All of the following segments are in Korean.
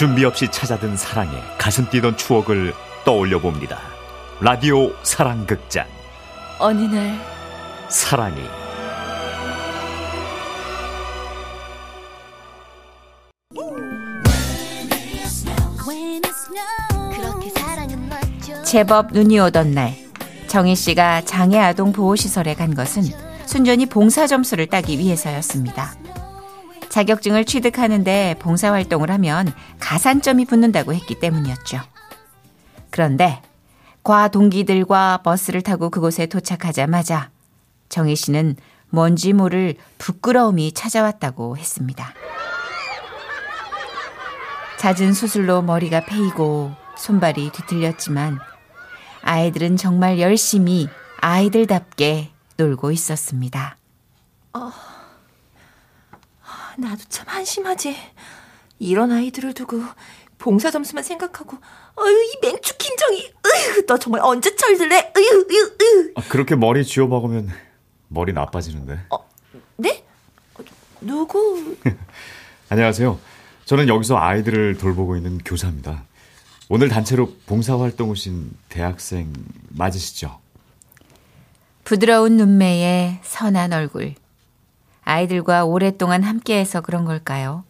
준비 없이 찾아든 사랑에 가슴 뛰던 추억을 떠올려 봅니다. 라디오 사랑극장. 어느 날 사랑이 제법 눈이 오던 날 정희 씨가 장애 아동 보호 시설에 간 것은 순전히 봉사 점수를 따기 위해서였습니다. 자격증을 취득하는데 봉사 활동을 하면 가산점이 붙는다고 했기 때문이었죠. 그런데 과 동기들과 버스를 타고 그곳에 도착하자마자 정희 씨는 뭔지 모를 부끄러움이 찾아왔다고 했습니다. 잦은 수술로 머리가 패이고 손발이 뒤틀렸지만 아이들은 정말 열심히 아이들답게 놀고 있었습니다. 나도 참 한심하지. 이런 아이들을 두고 봉사 점수만 생각하고 어휴 이 맹축 긴정이 으휴 너 정말 언제 철들래? 으휴 으휴 으휴 아, 그렇게 머리 쥐어 박으면 머리 나빠지는데. 네? 어, 누구? 안녕하세요. 저는 여기서 아이들을 돌보고 있는 교사입니다. 오늘 단체로 봉사활동 오신 대학생 맞으시죠? 부드러운 눈매에 선한 얼굴. 아이들과 오랫동안 함께해서 그런 걸까요?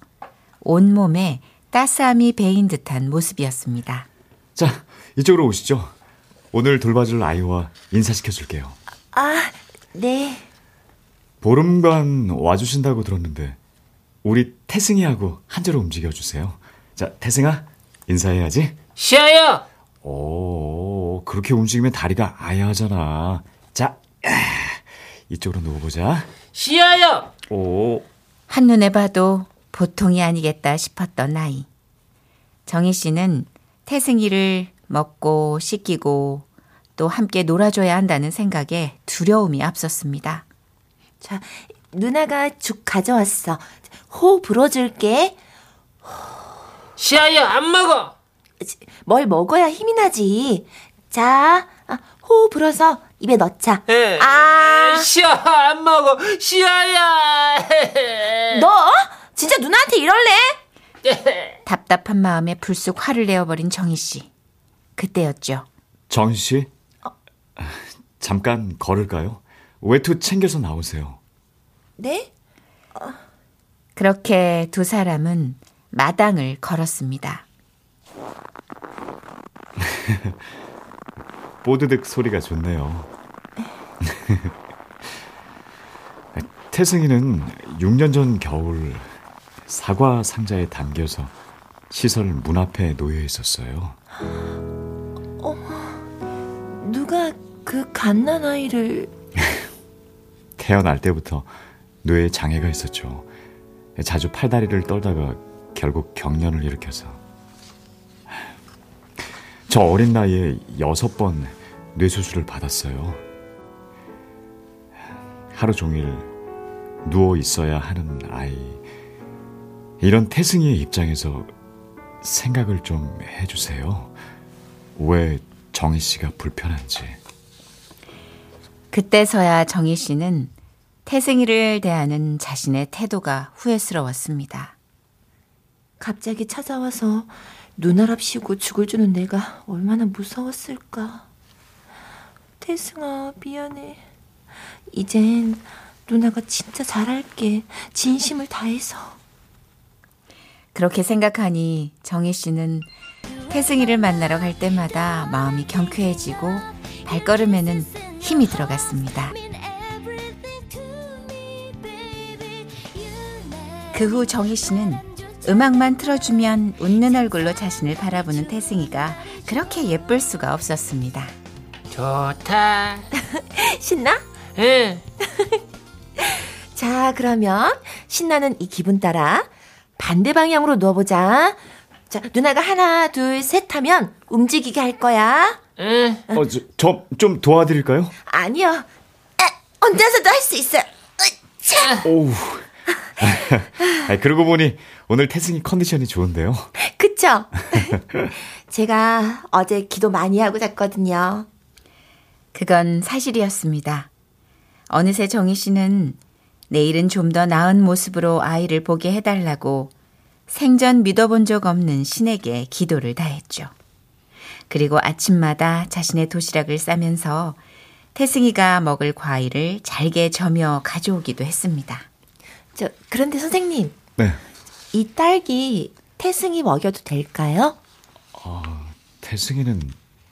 온몸에 따스함이 배인 듯한 모습이었습니다. 자, 이쪽으로 오시죠. 오늘 돌봐줄 아이와 인사시켜 줄게요. 아 네. 보름간 와주신다고 들었는데, 우리 태승이하고 한 자로 움직여 주세요. 자, 태승아, 인사해야지. 시아야! 오, 그렇게 움직이면 다리가 아야 하잖아. 자, 아, 이쪽으로 누워보자. 시아야! 오, 한눈에 봐도 보통이 아니겠다 싶었던 나이. 정희 씨는 태승이를 먹고 씻기고 또 함께 놀아줘야 한다는 생각에 두려움이 앞섰습니다. 자 누나가 죽 가져왔어. 호 불어줄게. 시아야, 안 먹어! 뭘 먹어야 힘이 나지. 자, 아, 호 불어서 입에 넣자. 아, 시아, 안 먹어! 시아야! 너 진짜 누나한테 이럴래? 답답한 마음에 불쑥 화를 내어버린 정희 씨. 그때였죠. 정희 씨? 아, 잠깐 걸을까요? 외투 챙겨서 나오세요. 네? 그렇게 두 사람은 마당을 걸었습니다. 뽀드득 소리가 좋네요. 태승이는 6년 전 겨울 사과 상자에 담겨서 시설 문 앞에 놓여 있었어요. 누가 그 갓난 아이를 태어날 때부터 뇌에 장애가 있었죠. 자주 팔다리를 떨다가 결국 경련을 일으켜서 저 어린 나이에 여섯 번 뇌수술을 받았어요. 하루 종일 누워 있어야 하는 아이. 이런 태승이의 입장에서 생각을 좀 해주세요. 왜 정희 씨가 불편한지. 그때서야 정희 씨는 태승이를 대하는 자신의 태도가 후회스러웠습니다. 갑자기 찾아와서 눈알압시고 죽을 주는 내가 얼마나 무서웠을까. 태승아, 미안해. 이젠 누나가 진짜 잘할게. 진심을 다해서. 그렇게 생각하니 정희 씨는 태승이를 만나러 갈 때마다 마음이 경쾌해지고 발걸음에는 힘이 들어갔습니다. 그 후 정희 씨는 음악만 틀어주면 웃는 얼굴로 자신을 바라보는 태승이가 그렇게 예쁠 수가 없었습니다. 좋다. 신나? 응. 자, 그러면 신나는 이 기분 따라 반대 방향으로 누워보자. 자, 누나가 하나, 둘, 셋 하면 움직이게 할 거야. 응. 어, 저, 저, 좀 도와드릴까요? 아니요. 에, 혼자서도 할 수 있어요. 으차! 오우. 아, 그러고 보니 오늘 태승이 컨디션이 좋은데요. 그쵸? 제가 어제 기도 많이 하고 잤거든요. 그건 사실이었습니다. 어느새 정희 씨는 내일은 좀 더 나은 모습으로 아이를 보게 해달라고 생전 믿어본 적 없는 신에게 기도를 다했죠. 그리고 아침마다 자신의 도시락을 싸면서 태승이가 먹을 과일을 잘게 저며 가져오기도 했습니다. 저, 그런데 선생님, 네. 이 딸기 태승이 먹여도 될까요? 태승이는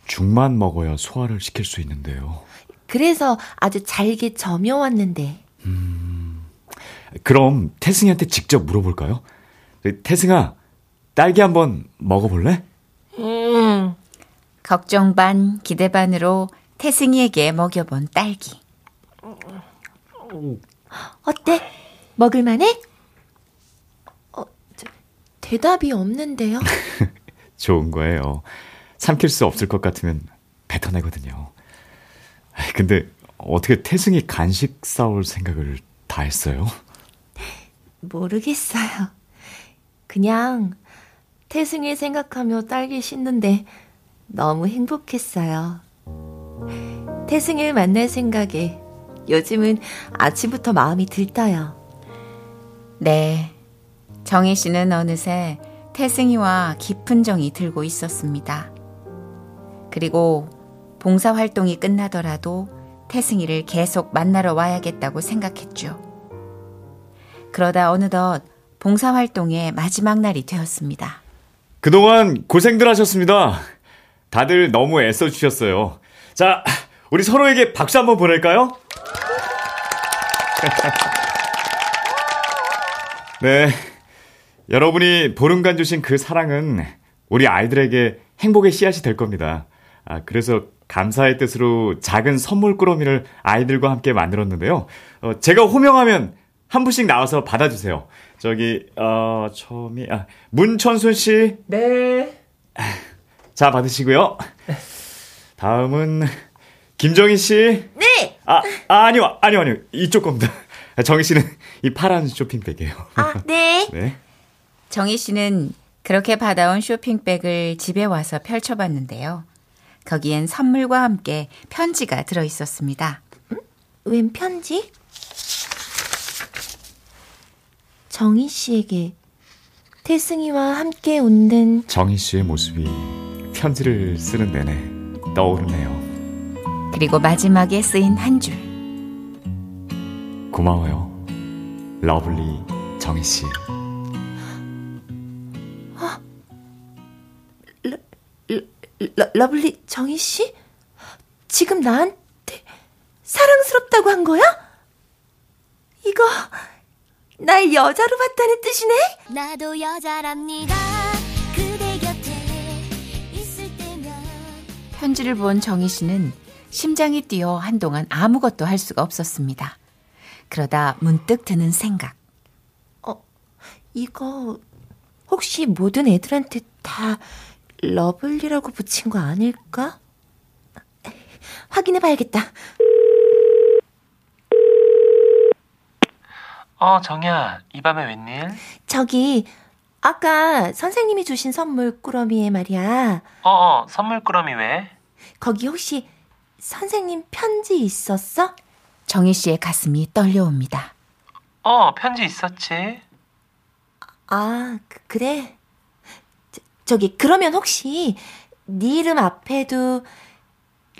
죽만 먹어야 소화를 시킬 수 있는데요. 그래서 아주 잘게 점여왔는데. 그럼 태승이한테 직접 물어볼까요? 태승아, 딸기 한번 먹어볼래? 음. 걱정 반, 기대 반으로 태승이에게 먹여본 딸기. 어때? 먹을만해? 어, 저, 대답이 없는데요. 좋은 거예요. 삼킬 수 없을 것 같으면 뱉어내거든요. 근데 어떻게 태승이 간식 싸올 생각을 다 했어요? 모르겠어요. 그냥 태승이 생각하며 딸기 씻는데 너무 행복했어요. 태승이를 만날 생각에 요즘은 아침부터 마음이 들떠요. 네. 정희 씨는 어느새 태승이와 깊은 정이 들고 있었습니다. 그리고 봉사활동이 끝나더라도 태승이를 계속 만나러 와야겠다고 생각했죠. 그러다 어느덧 봉사활동의 마지막 날이 되었습니다. 그동안 고생들 하셨습니다. 다들 너무 애써주셨어요. 자, 우리 서로에게 박수 한번 보낼까요? 네. 여러분이 보름간 주신 그 사랑은 우리 아이들에게 행복의 씨앗이 될 겁니다. 아, 그래서 감사의 뜻으로 작은 선물 꾸러미를 아이들과 함께 만들었는데요. 어, 제가 호명하면 한 분씩 나와서 받아주세요. 저기, 어, 처음이, 아, 문천순 씨. 네. 자, 받으시고요. 다음은 김정희 씨. 네! 아, 아 아니요, 아니요, 아니요. 이쪽 겁니다. 정희 씨는 이 파란 쇼핑백이에요. 아, 네. 네. 정희 씨는 그렇게 받아온 쇼핑백을 집에 와서 펼쳐봤는데요. 거기엔 선물과 함께 편지가 들어 있었습니다. 웬 편지? 정희 씨에게 태승이와 함께 웃는 정희 씨의 모습이 편지를 쓰는 내내 떠오르네요. 그리고 마지막에 쓰인 한 줄. 고마워요. lovely 정희 씨. 러, lovely 정희 씨? 지금 나한테 사랑스럽다고 한 거야? 이거 날 여자로 봤다는 뜻이네? 나도 여자랍니다 그대 곁에 있을 때면 편지를 본 정희 씨는 심장이 뛰어 한동안 아무것도 할 수가 없었습니다. 그러다 문득 드는 생각. 어, 이거 혹시 모든 애들한테 다 러블리라고 붙인 거 아닐까? 확인해 봐야겠다. 어, 정야, 이 밤에 웬일? 저기 아까 선생님이 주신 선물 꾸러미에 말이야. 어, 어, 선물 꾸러미 왜? 거기 혹시 선생님 편지 있었어? 정희 씨의 가슴이 떨려옵니다. 어, 편지 있었지. 아, 그, 그래. 저, 저기 그러면 혹시 네 이름 앞에도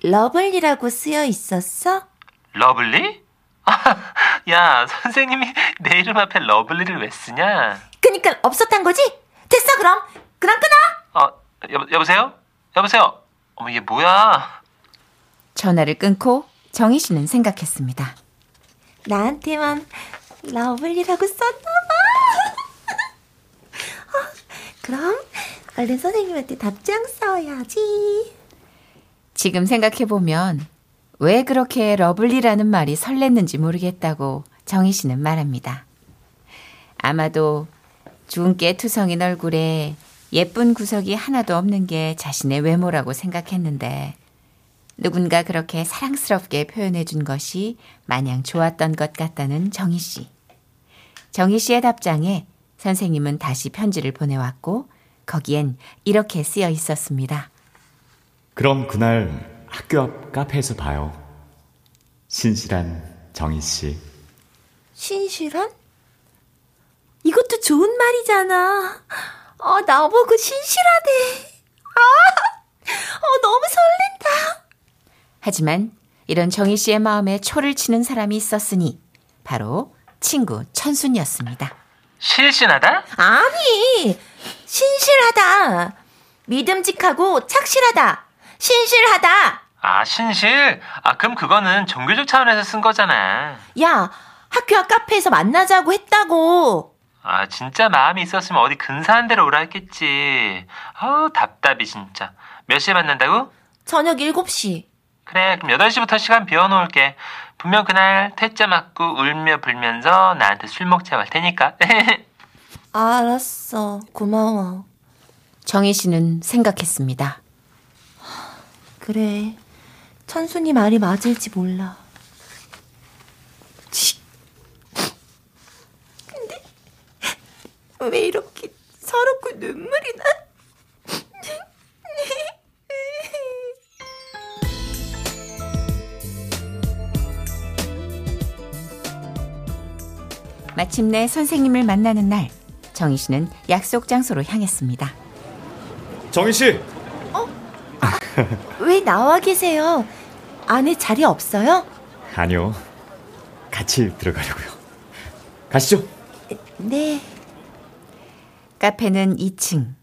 러블리라고 쓰여 있었어? Lovely? 야, 선생님이 내 이름 앞에 lovely를 왜 쓰냐? 그니까 없었단 거지? 됐어 그럼. 그럼 끊어. 어, 여, 여보세요? 여보세요? 어머, 이게 뭐야? 전화를 끊고 정희 씨는 생각했습니다. 나한테만 lovely라고 썼나봐. 어, 그럼 얼른 선생님한테 답장 써야지. 지금 생각해보면 왜 그렇게 lovely라는 말이 설렜는지 모르겠다고 정희 씨는 말합니다. 아마도 주근깨 투성인 얼굴에 예쁜 구석이 하나도 없는 게 자신의 외모라고 생각했는데 누군가 그렇게 사랑스럽게 표현해 준 것이 마냥 좋았던 것 같다는 정희 씨. 정희 씨의 답장에 선생님은 다시 편지를 보내왔고 거기엔 이렇게 쓰여 있었습니다. 그럼 그날 학교 앞 카페에서 봐요. 신실한 정희 씨. 신실한? 이것도 좋은 말이잖아. 어, 나보고 신실하대. 아, 어, 너무. 하지만 이런 정희 씨의 마음에 초를 치는 사람이 있었으니 바로 친구 천순이었습니다. 실신하다? 아니, 신실하다. 믿음직하고 착실하다. 신실하다. 아, 신실? 아, 그럼 그거는 종교적 차원에서 쓴 거잖아. 야, 학교 앞 카페에서 만나자고 했다고. 아, 진짜 마음이 있었으면 어디 근사한 데로 오라 했겠지. 아우, 답답이 진짜. 몇 시에 만난다고? 저녁 7시. 그래, 그럼 8시부터 시간 비워놓을게. 분명 그날 퇴짜 맞고 울며 불면서 나한테 술 먹자고 할 테니까. 알았어. 고마워. 정희 씨는 생각했습니다. 그래. 천순이 말이 맞을지 몰라. 치. 근데 왜 이렇게 서럽고 눈물이 나? 마침내 선생님을 만나는 날 정희 씨는 약속 장소로 향했습니다. 정희 씨, 왜 나와 계세요? 안에 자리 없어요? 아니요. 같이 들어가려고요. 가시죠. 네. 카페는 2층.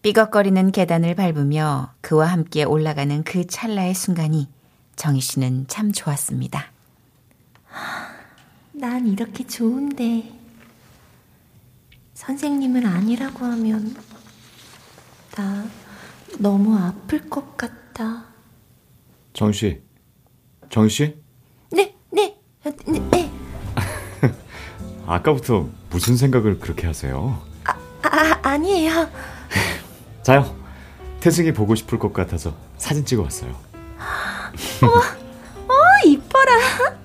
삐걱거리는 계단을 밟으며 그와 함께 올라가는 그 찰나의 순간이 정희 씨는 참 좋았습니다. 난 이렇게 좋은데. 선생님을 아니라고 하면 나 너무 아플 것 같다. 정희 씨, 정희 씨, 네, 네, 네, 네. 아까부터 무슨 생각을 그렇게 하세요? 아, 아니에요. 자요. 태승이 보고 싶을 것 같아서 사진 찍어 왔어요. 어, 이뻐라.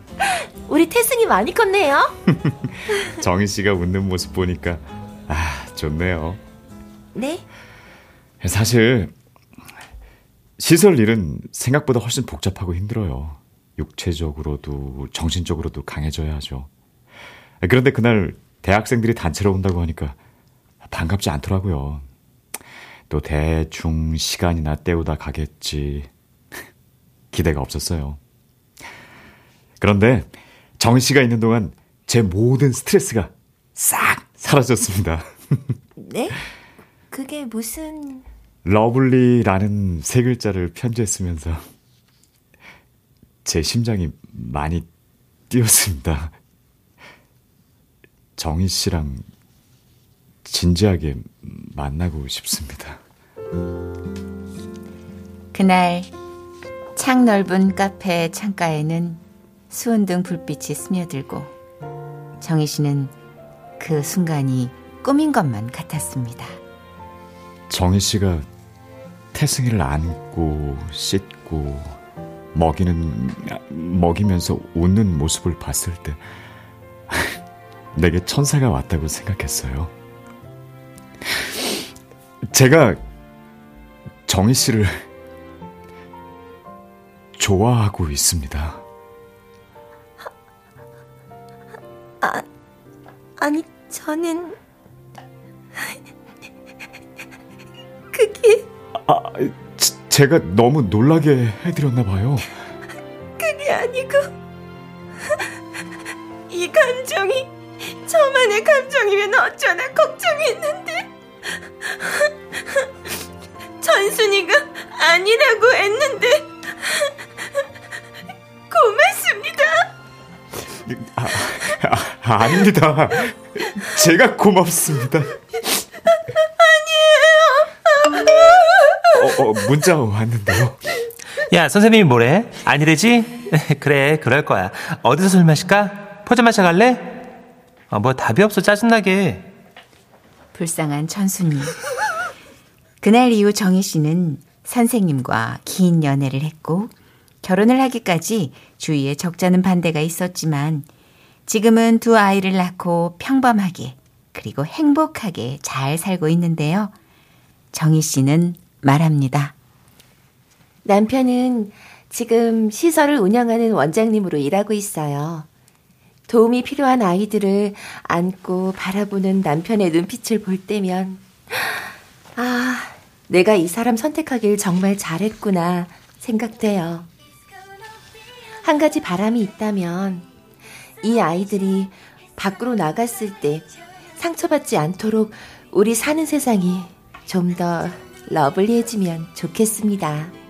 우리 태승이 많이 컸네요. 정희 씨가 웃는 모습 보니까 아 좋네요. 네? 사실 시설 일은 생각보다 훨씬 복잡하고 힘들어요. 육체적으로도 정신적으로도 강해져야 하죠. 그런데 그날 대학생들이 단체로 온다고 하니까 반갑지 않더라고요. 또 대충 시간이나 때우다 가겠지. 기대가 없었어요. 그런데 정희 씨가 있는 동안 제 모든 스트레스가 싹 사라졌습니다. 네? 그게 무슨... 러블리라는 세 글자를 편지에 쓰면서 제 심장이 많이 뛰었습니다. 정희 씨랑 진지하게 만나고 싶습니다. 그날 창 넓은 카페 창가에는 수은등 불빛이 스며들고 정희 씨는 그 순간이 꿈인 것만 같았습니다. 정희 씨가 태승이를 안고 씻고 먹이는 먹이면서 웃는 모습을 봤을 때 내게 천사가 왔다고 생각했어요. 제가 정희 씨를 좋아하고 있습니다. 저는... 그게... 아, 지- 제가 너무 놀라게 해드렸나 봐요. 그게 아니고... 이 감정이 저만의 감정이면 어쩌나 걱정했는데... 전순이가 아니라고 했는데... 고맙습니다. 아, 아, 아닙니다. 제가 고맙습니다. 아니에요. 어, 어, 문자 왔는데요. 야, 선생님이 뭐래? 아니래지? 그래, 그럴 거야. 어디서 술 마실까? 포즈 마셔 갈래? 아, 뭐 답이 없어, 짜증나게. 불쌍한 천순이. 그날 이후 정희 씨는 선생님과 긴 연애를 했고 결혼을 하기까지 주위에 적잖은 반대가 있었지만 지금은 두 아이를 낳고 평범하게 그리고 행복하게 잘 살고 있는데요. 정희 씨는 말합니다. 남편은 지금 시설을 운영하는 원장님으로 일하고 있어요. 도움이 필요한 아이들을 안고 바라보는 남편의 눈빛을 볼 때면, 아, 내가 이 사람 선택하길 정말 잘했구나 생각돼요. 한 가지 바람이 있다면, 이 아이들이 밖으로 나갔을 때 상처받지 않도록 우리 사는 세상이 좀 더 러블리해지면 좋겠습니다.